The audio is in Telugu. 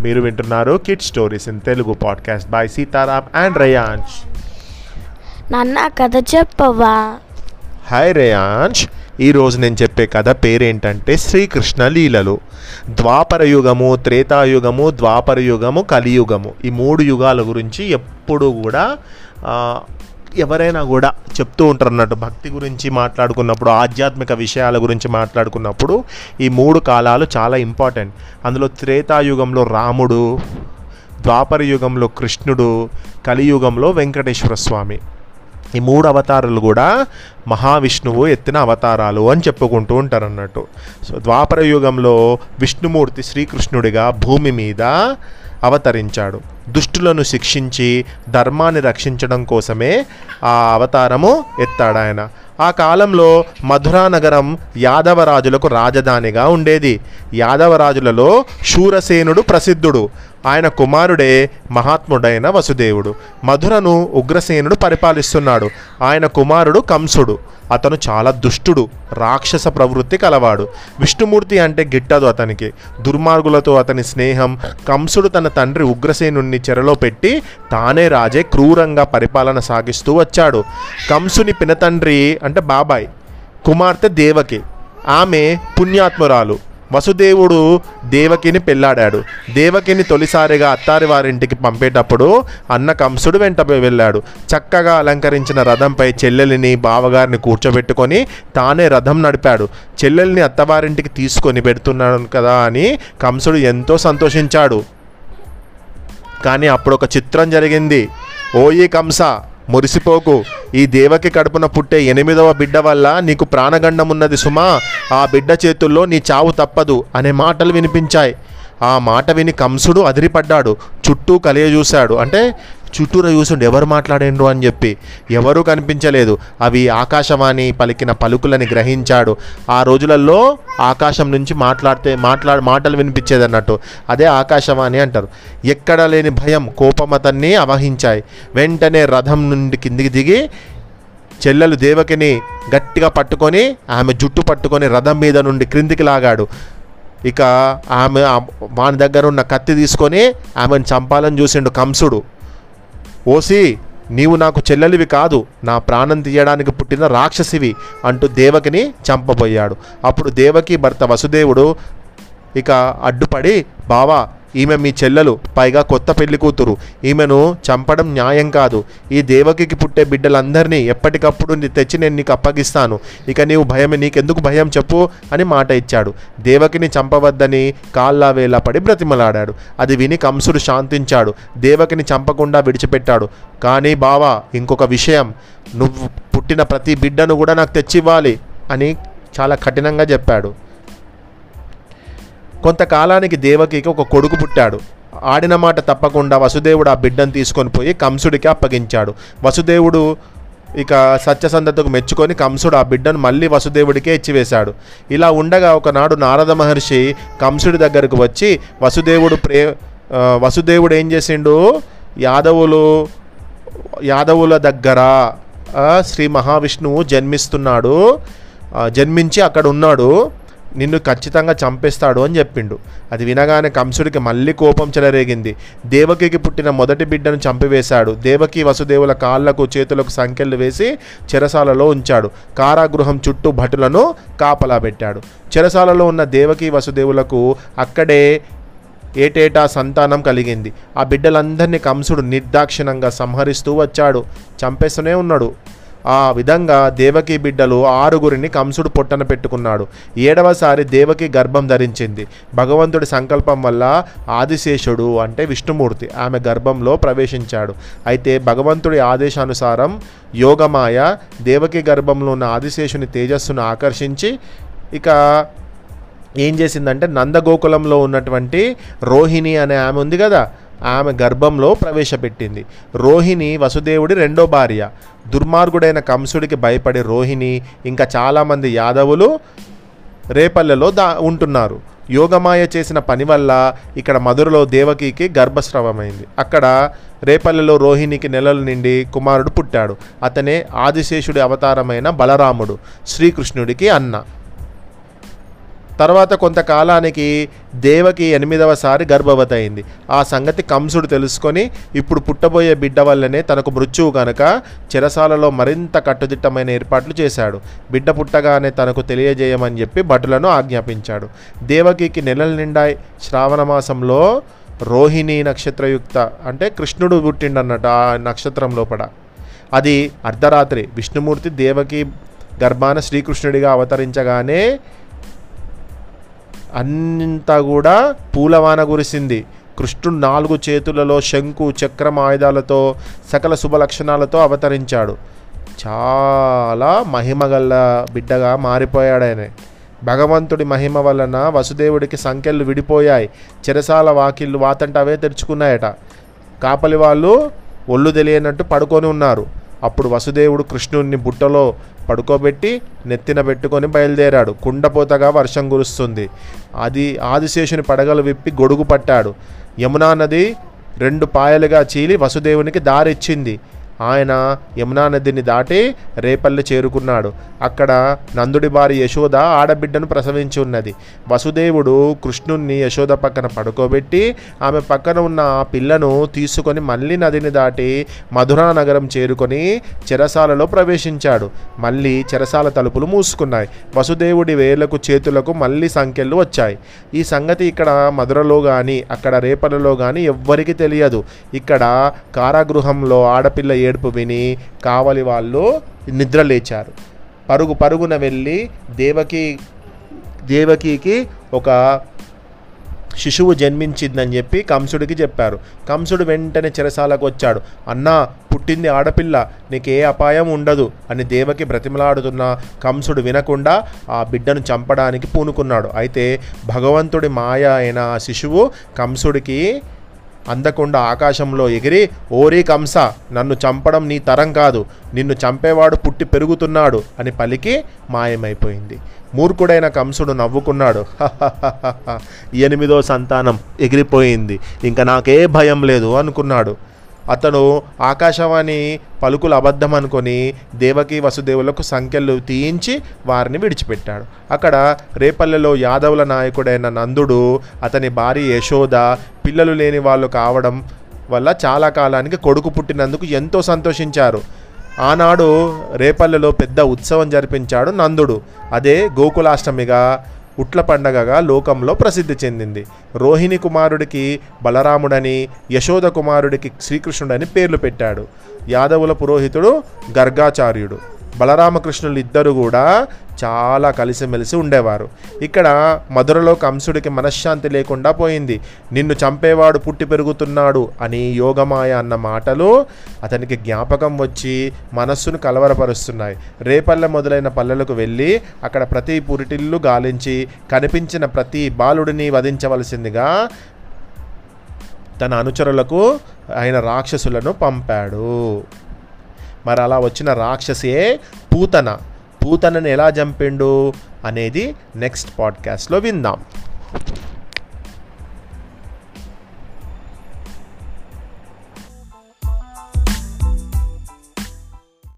మీరు వింటున్నారు kid stories in Telugu podcast by Sitaram and Rayansh నాన్న కథ చెప్పవా? హాయ్ రేయాంష్ ఈరోజు నేను చెప్పే కథ పేరేంటంటే శ్రీకృష్ణ లీలలు. ద్వాపర యుగము త్రేతాయుగము ద్వాపర యుగము కలియుగము. ఈ మూడు యుగాల గురించి ఎప్పుడు కూడా ఎవరైనా కూడా చెప్తూ ఉంటారు అన్నట్టు భక్తి గురించి మాట్లాడుకున్నప్పుడు ఆధ్యాత్మిక విషయాల గురించి మాట్లాడుకున్నప్పుడు ఈ మూడు కాలాలు చాలా ఇంపార్టెంట్ అందులో త్రేతాయుగంలో రాముడు ద్వాపర యుగంలో కృష్ణుడు కలియుగంలో వెంకటేశ్వర స్వామి. ఈ మూడు అవతారాలు కూడా మహావిష్ణువు ఎత్తిన అవతారాలు అని చెప్పుకుంటూ ఉంటారు అన్నట్టు సో ద్వాపర యుగంలో విష్ణుమూర్తి శ్రీకృష్ణుడిగా భూమి మీద అవతరించాడు. దుష్టులను శిక్షించి ధర్మాన్ని రక్షించడం కోసమే ఆ అవతారము ఎత్తాడు ఆయన. ఆ కాలంలో మధురా నగరం యాదవరాజులకు రాజధానిగా ఉండేది. యాదవరాజులలో శూరసేనుడు ప్రసిద్ధుడు. ఆయన కుమారుడే మహాత్ముడైన వసుదేవుడు. మధురను ఉగ్రసేనుడు పరిపాలిస్తున్నాడు. ఆయన కుమారుడు కంసుడు. అతను చాలా దుష్టుడు రాక్షస ప్రవృత్తి కలవాడు. విష్ణుమూర్తి అంటే గిట్టదు అతనికి. దుర్మార్గులతో అతని స్నేహం కంసుడు తన తండ్రి ఉగ్రసేనుణ్ణి చెరలో పెట్టి తానే రాజే క్రూరంగా పరిపాలన సాగిస్తూ వచ్చాడు. కంసుని పినతండ్రి అంటే బాబాయ్ కుమార్తె దేవకి. ఆమె పుణ్యాత్మురాలు. వసుదేవుడు దేవకిని పెళ్ళాడాడు. దేవకిని తొలిసారిగా అత్తారి వారింటికి పంపేటప్పుడు అన్న కంసుడు వెంటపై వెళ్ళాడు. చక్కగా అలంకరించిన రథంపై చెల్లెలిని బావగారిని కూర్చోబెట్టుకొని తానే రథం నడిపాడు. చెల్లెల్ని అత్తవారింటికి తీసుకొని పెడుతున్నాడు కదా అని కంసుడు ఎంతో సంతోషించాడు. కానీ అప్పుడు ఒక చిత్రం జరిగింది. ఓయి కంస మురిసిపోకు. ఈ దేవకి కడుపున పుట్టే ఎనిమిదవ బిడ్డ వల్ల నీకు ప్రాణగండం ఉన్నది సుమా. ఆ బిడ్డ చేతుల్లో నీ చావు తప్పదు అనే మాటలు వినిపించాయి. ఆ మాట విని కంసుడు అదిరిపడ్డాడు. చుట్టూ కలియ చూశాడు. అంటే చుట్టూరా చూసిండు ఎవరు మాట్లాడిండ్రు అని చెప్పి ఎవరూ కనిపించలేదు. అవి ఆకాశవాణి పలికిన పలుకులని గ్రహించాడు. ఆ రోజులలో ఆకాశం నుంచి మాట్లాడితే మాట్లాడు మాటలు వినిపించేది అన్నట్టు అదే ఆకాశవాణి అంటారు. ఎక్కడ లేని భయం కోపం అతన్ని అవహించాయి. వెంటనే రథం నుండి కిందికి దిగి చెల్లెలు దేవకిని గట్టిగా పట్టుకొని ఆమె జుట్టు పట్టుకొని రథం మీద నుండి క్రిందికి లాగాడు. ఇక ఆమె వాని దగ్గర ఉన్న కత్తి తీసుకొని ఆమెను చంపాలని చూసిండు కంసుడు. ఓసి నీవు నాకు చెల్లెలివి కాదు నా ప్రాణం తీయడానికి పుట్టిన రాక్షసివి అంటూ దేవకిని చంపబోయాడు. అప్పుడు దేవకి భర్త వసుదేవుడు ఇక అడ్డుపడి బావా ఈమె మీ చెల్లెలు పైగా కొత్త పెళ్ళి కూతురు. ఈమెను చంపడం న్యాయం కాదు. ఈ దేవకికి పుట్టే బిడ్డలందరినీ ఎప్పటికప్పుడు నీ తెచ్చి నేను నీకు అప్పగిస్తాను. ఇక నీవు భయం నీకెందుకు భయం చెప్పు అని మాట ఇచ్చాడు. దేవకిని చంపవద్దని కాళ్ళ వేళ పడి బ్రతిమలాడాడు. అది విని కంసుడు శాంతించాడు. దేవకిని చంపకుండా విడిచిపెట్టాడు. కానీ బావా ఇంకొక విషయం. నువ్వు పుట్టిన ప్రతి బిడ్డను కూడా నాకు తెచ్చివ్వాలి అని చాలా కఠినంగా చెప్పాడు. కొంతకాలానికి దేవకికి ఒక కొడుకు పుట్టాడు. ఆడిన మాట తప్పకుండా వసుదేవుడు ఆ బిడ్డను తీసుకొని పోయి కంసుడికి అప్పగించాడు. వసుదేవుడు ఇక సత్యసంధతకు మెచ్చుకొని కంసుడు ఆ బిడ్డను మళ్ళీ వసుదేవుడికే ఇచ్చివేశాడు. ఇలా ఉండగా ఒకనాడు నారద మహర్షి కంసుడి దగ్గరకు వచ్చి వసుదేవుడు ప్రే వసుదేవుడు ఏం చేసిండు? యాదవులు యాదవుల దగ్గర శ్రీ మహావిష్ణువు జన్మిస్తున్నాడు. జన్మించి అక్కడ ఉన్నాడు. నిన్ను ఖచ్చితంగా చంపేస్తాడు అని చెప్పిండు. అది వినగానే కంసుడికి మళ్ళీ కోపం చెలరేగింది. దేవకికి పుట్టిన మొదటి బిడ్డను చంపివేశాడు. దేవకి వసుదేవుల కాళ్ళకు చేతులకు సంఖ్యలు వేసి చెరసాలలో ఉంచాడు. కారాగృహం చుట్టూ భటులను కాపలా పెట్టాడు. చెరసాలలో ఉన్న దేవకి వసుదేవులకు అక్కడే ఏటేటా సంతానం కలిగింది. ఆ బిడ్డలందరినీ కంసుడు నిర్దాక్షిణంగా సంహరిస్తూ వచ్చాడు. చంపేస్తూనే ఉన్నాడు. ఆ విధంగా దేవకి బిడ్డలు ఆరుగురిని కంసుడు పొట్టన పెట్టుకున్నాడు. ఏడవసారి దేవకి గర్భం ధరించింది. భగవంతుడి సంకల్పం వల్ల ఆదిశేషుడు అంటే విష్ణుమూర్తి ఆమె గర్భంలో ప్రవేశించాడు. అయితే భగవంతుడి ఆదేశానుసారం యోగమాయ దేవకి గర్భంలో ఉన్న ఆదిశేషుని తేజస్సును ఆకర్షించి ఇక ఏం చేసిందంటే నందగోకులంలో ఉన్నటువంటి రోహిణి అనే ఆమె ఉంది కదా ఆమె గర్భంలో ప్రవేశపెట్టింది. రోహిణి వసుదేవుడి రెండో భార్య. దుర్మార్గుడైన కంసుడికి భయపడే రోహిణి ఇంకా చాలామంది యాదవులు రేపల్లెలో దా ఉంటున్నారు. యోగమాయ చేసిన పని వల్ల ఇక్కడ మధురలో దేవకికి గర్భస్రావమైంది. అక్కడ రేపల్లెలో రోహిణికి నెలలు నిండి కుమారుడు పుట్టాడు. అతనే ఆదిశేషుడి అవతారమైన బలరాముడు శ్రీకృష్ణుడికి అన్న. తర్వాత కొంతకాలానికి దేవకి ఎనిమిదవసారి గర్భవతి అయింది ఆ సంగతి కంసుడు తెలుసుకొని ఇప్పుడు పుట్టబోయే బిడ్డ వల్లనే తనకు మృత్యువు కనుక చెరసాలలో మరింత కట్టుదిట్టమైన ఏర్పాట్లు చేశాడు. బిడ్డ పుట్టగానే తనకు తెలియజేయమని చెప్పి భటులను ఆజ్ఞాపించాడు. దేవకికి నెలల నిండా శ్రావణ మాసంలో రోహిణి నక్షత్రయుక్త అంటే కృష్ణుడు పుట్టిండన్నట ఆ నక్షత్రం లోపల. అది అర్ధరాత్రి. విష్ణుమూర్తి దేవకి గర్భాన శ్రీకృష్ణుడిగా అవతరించగానే అంతా కూడా పూలవాన కురిసింది. కృష్ణుడు నాలుగు చేతులలో శంకు చక్రం ఆయుధాలతో సకల శుభ లక్షణాలతో అవతరించాడు. చాలా మహిమగల బిడ్డగా మారిపోయాడనే భగవంతుడి మహిమ వలన వసుదేవుడికి సంఖ్యలు విడిపోయాయి. చెరసాల వాకిళ్ళు వాతంట అవే తెరుచుకున్నాయట. కాపలి వాళ్ళు ఒళ్ళు తెలియనట్టు పడుకొని ఉన్నారు. అప్పుడు వసుదేవుడు కృష్ణుడిని బుట్టలో పడుకోబెట్టి నెత్తిన పెట్టుకొని బయలుదేరాడు. కుండపోతగా వర్షం కురుస్తుంది. అది ఆదిశేషుని పడగలు విప్పి గొడుగు పట్టాడు. యమునా నది రెండు పాయలుగా చీలి వసుదేవునికి దారిచ్చింది. ఆయన యమునా నదిని దాటి రేపల్లి చేరుకున్నాడు. అక్కడ నందుడి భార్య యశోద ఆడబిడ్డను ప్రసవించి ఉన్నది. వసుదేవుడు కృష్ణుణ్ణి యశోద పక్కన పడుకోబెట్టి ఆమె పక్కన ఉన్న ఆ పిల్లను తీసుకొని మళ్ళీ నదిని దాటి మధురా నగరం చేరుకొని చెరసాలలో ప్రవేశించాడు. మళ్ళీ చెరసాల తలుపులు మూసుకున్నాయి. వసుదేవుడి వేలకు చేతులకు మళ్ళీ సంఖ్యలు వచ్చాయి. ఈ సంగతి ఇక్కడ మధురలో కానీ అక్కడ రేపలలో కానీ ఎవ్వరికీ తెలియదు. ఇక్కడ కారాగృహంలో ఆడపిల్ల ఏడుపు విని కావలి వాళ్ళు నిద్ర లేచారు. పరుగు పరుగున వెళ్ళి దేవకి దేవకికి ఒక శిశువు జన్మించిందని చెప్పి కంసుడికి చెప్పారు. కంసుడు వెంటనే చెరసాలకు వచ్చాడు. అన్నా పుట్టింది ఆడపిల్ల నీకు ఏ అపాయం ఉండదు అని దేవకి బ్రతిమలాడుతున్న కంసుడు వినకుండా ఆ బిడ్డను చంపడానికి పూనుకున్నాడు. అయితే భగవంతుడి మాయ అయిన ఆ శిశువు కంసుడికి అందకుండా ఆకాశంలో ఎగిరి ఓరీ కంస నన్ను చంపడం నీ తరం కాదు. నిన్ను చంపేవాడు పుట్టి పెరుగుతున్నాడు అని పలికి మాయమైపోయింది. మూర్ఖుడైన కంసుడు నవ్వుకున్నాడు. ఎనిమిదో సంతానం ఎగిరిపోయింది. ఇంకా నాకే భయం లేదు అనుకున్నాడు. అతను ఆకాశవాణి పలుకులు అబద్ధం అనుకొని దేవకి వసుదేవులకు సంఖ్యలు తీయించి వారిని విడిచిపెట్టాడు. అక్కడ రేపల్లెలో యాదవుల నాయకుడైన నందుడు అతని భార్య యశోద పిల్లలు లేని వాళ్ళు కావడం వల్ల చాలా కాలానికి కొడుకు పుట్టినందుకు ఎంతో సంతోషించారు. ఆనాడు రేపల్లెలో పెద్ద ఉత్సవం జరిపించాడు నందుడు. అదే గోకులాష్టమిగా ఉట్ల పండగగా లోకంలో ప్రసిద్ధి చెందింది. రోహిణి కుమారుడికి బలరాముడని యశోద కుమారుడికి శ్రీకృష్ణుడని పేర్లు పెట్టాడు. యాదవుల పురోహితుడు గర్గాచార్యుడు. బలరామకృష్ణులు ఇద్దరు కూడా చాలా కలిసిమెలిసి ఉండేవారు. ఇక్కడ మధురలో కంసుడికి మనశ్శాంతి లేకుండా పోయింది. నిన్ను చంపేవాడు పుట్టి పెరుగుతున్నాడు అని యోగమాయ అన్న మాటలు అతనికి జ్ఞాపకం వచ్చి మనస్సును కలవరపరుస్తున్నాయి. రేపల్లె మొదలైన పల్లెలకు వెళ్ళి అక్కడ ప్రతి పురిటిల్లు గాలించి కనిపించిన ప్రతి బాలుడిని వధించవలసిందిగా తన అనుచరులకు ఆయన రాక్షసులను పంపాడు. మరి అలా వచ్చిన రాక్షసే పూతన. భూతనని ఎలా చంపిండు అనేది నెక్స్ట్ పాడ్కాస్ట్లో విందాం.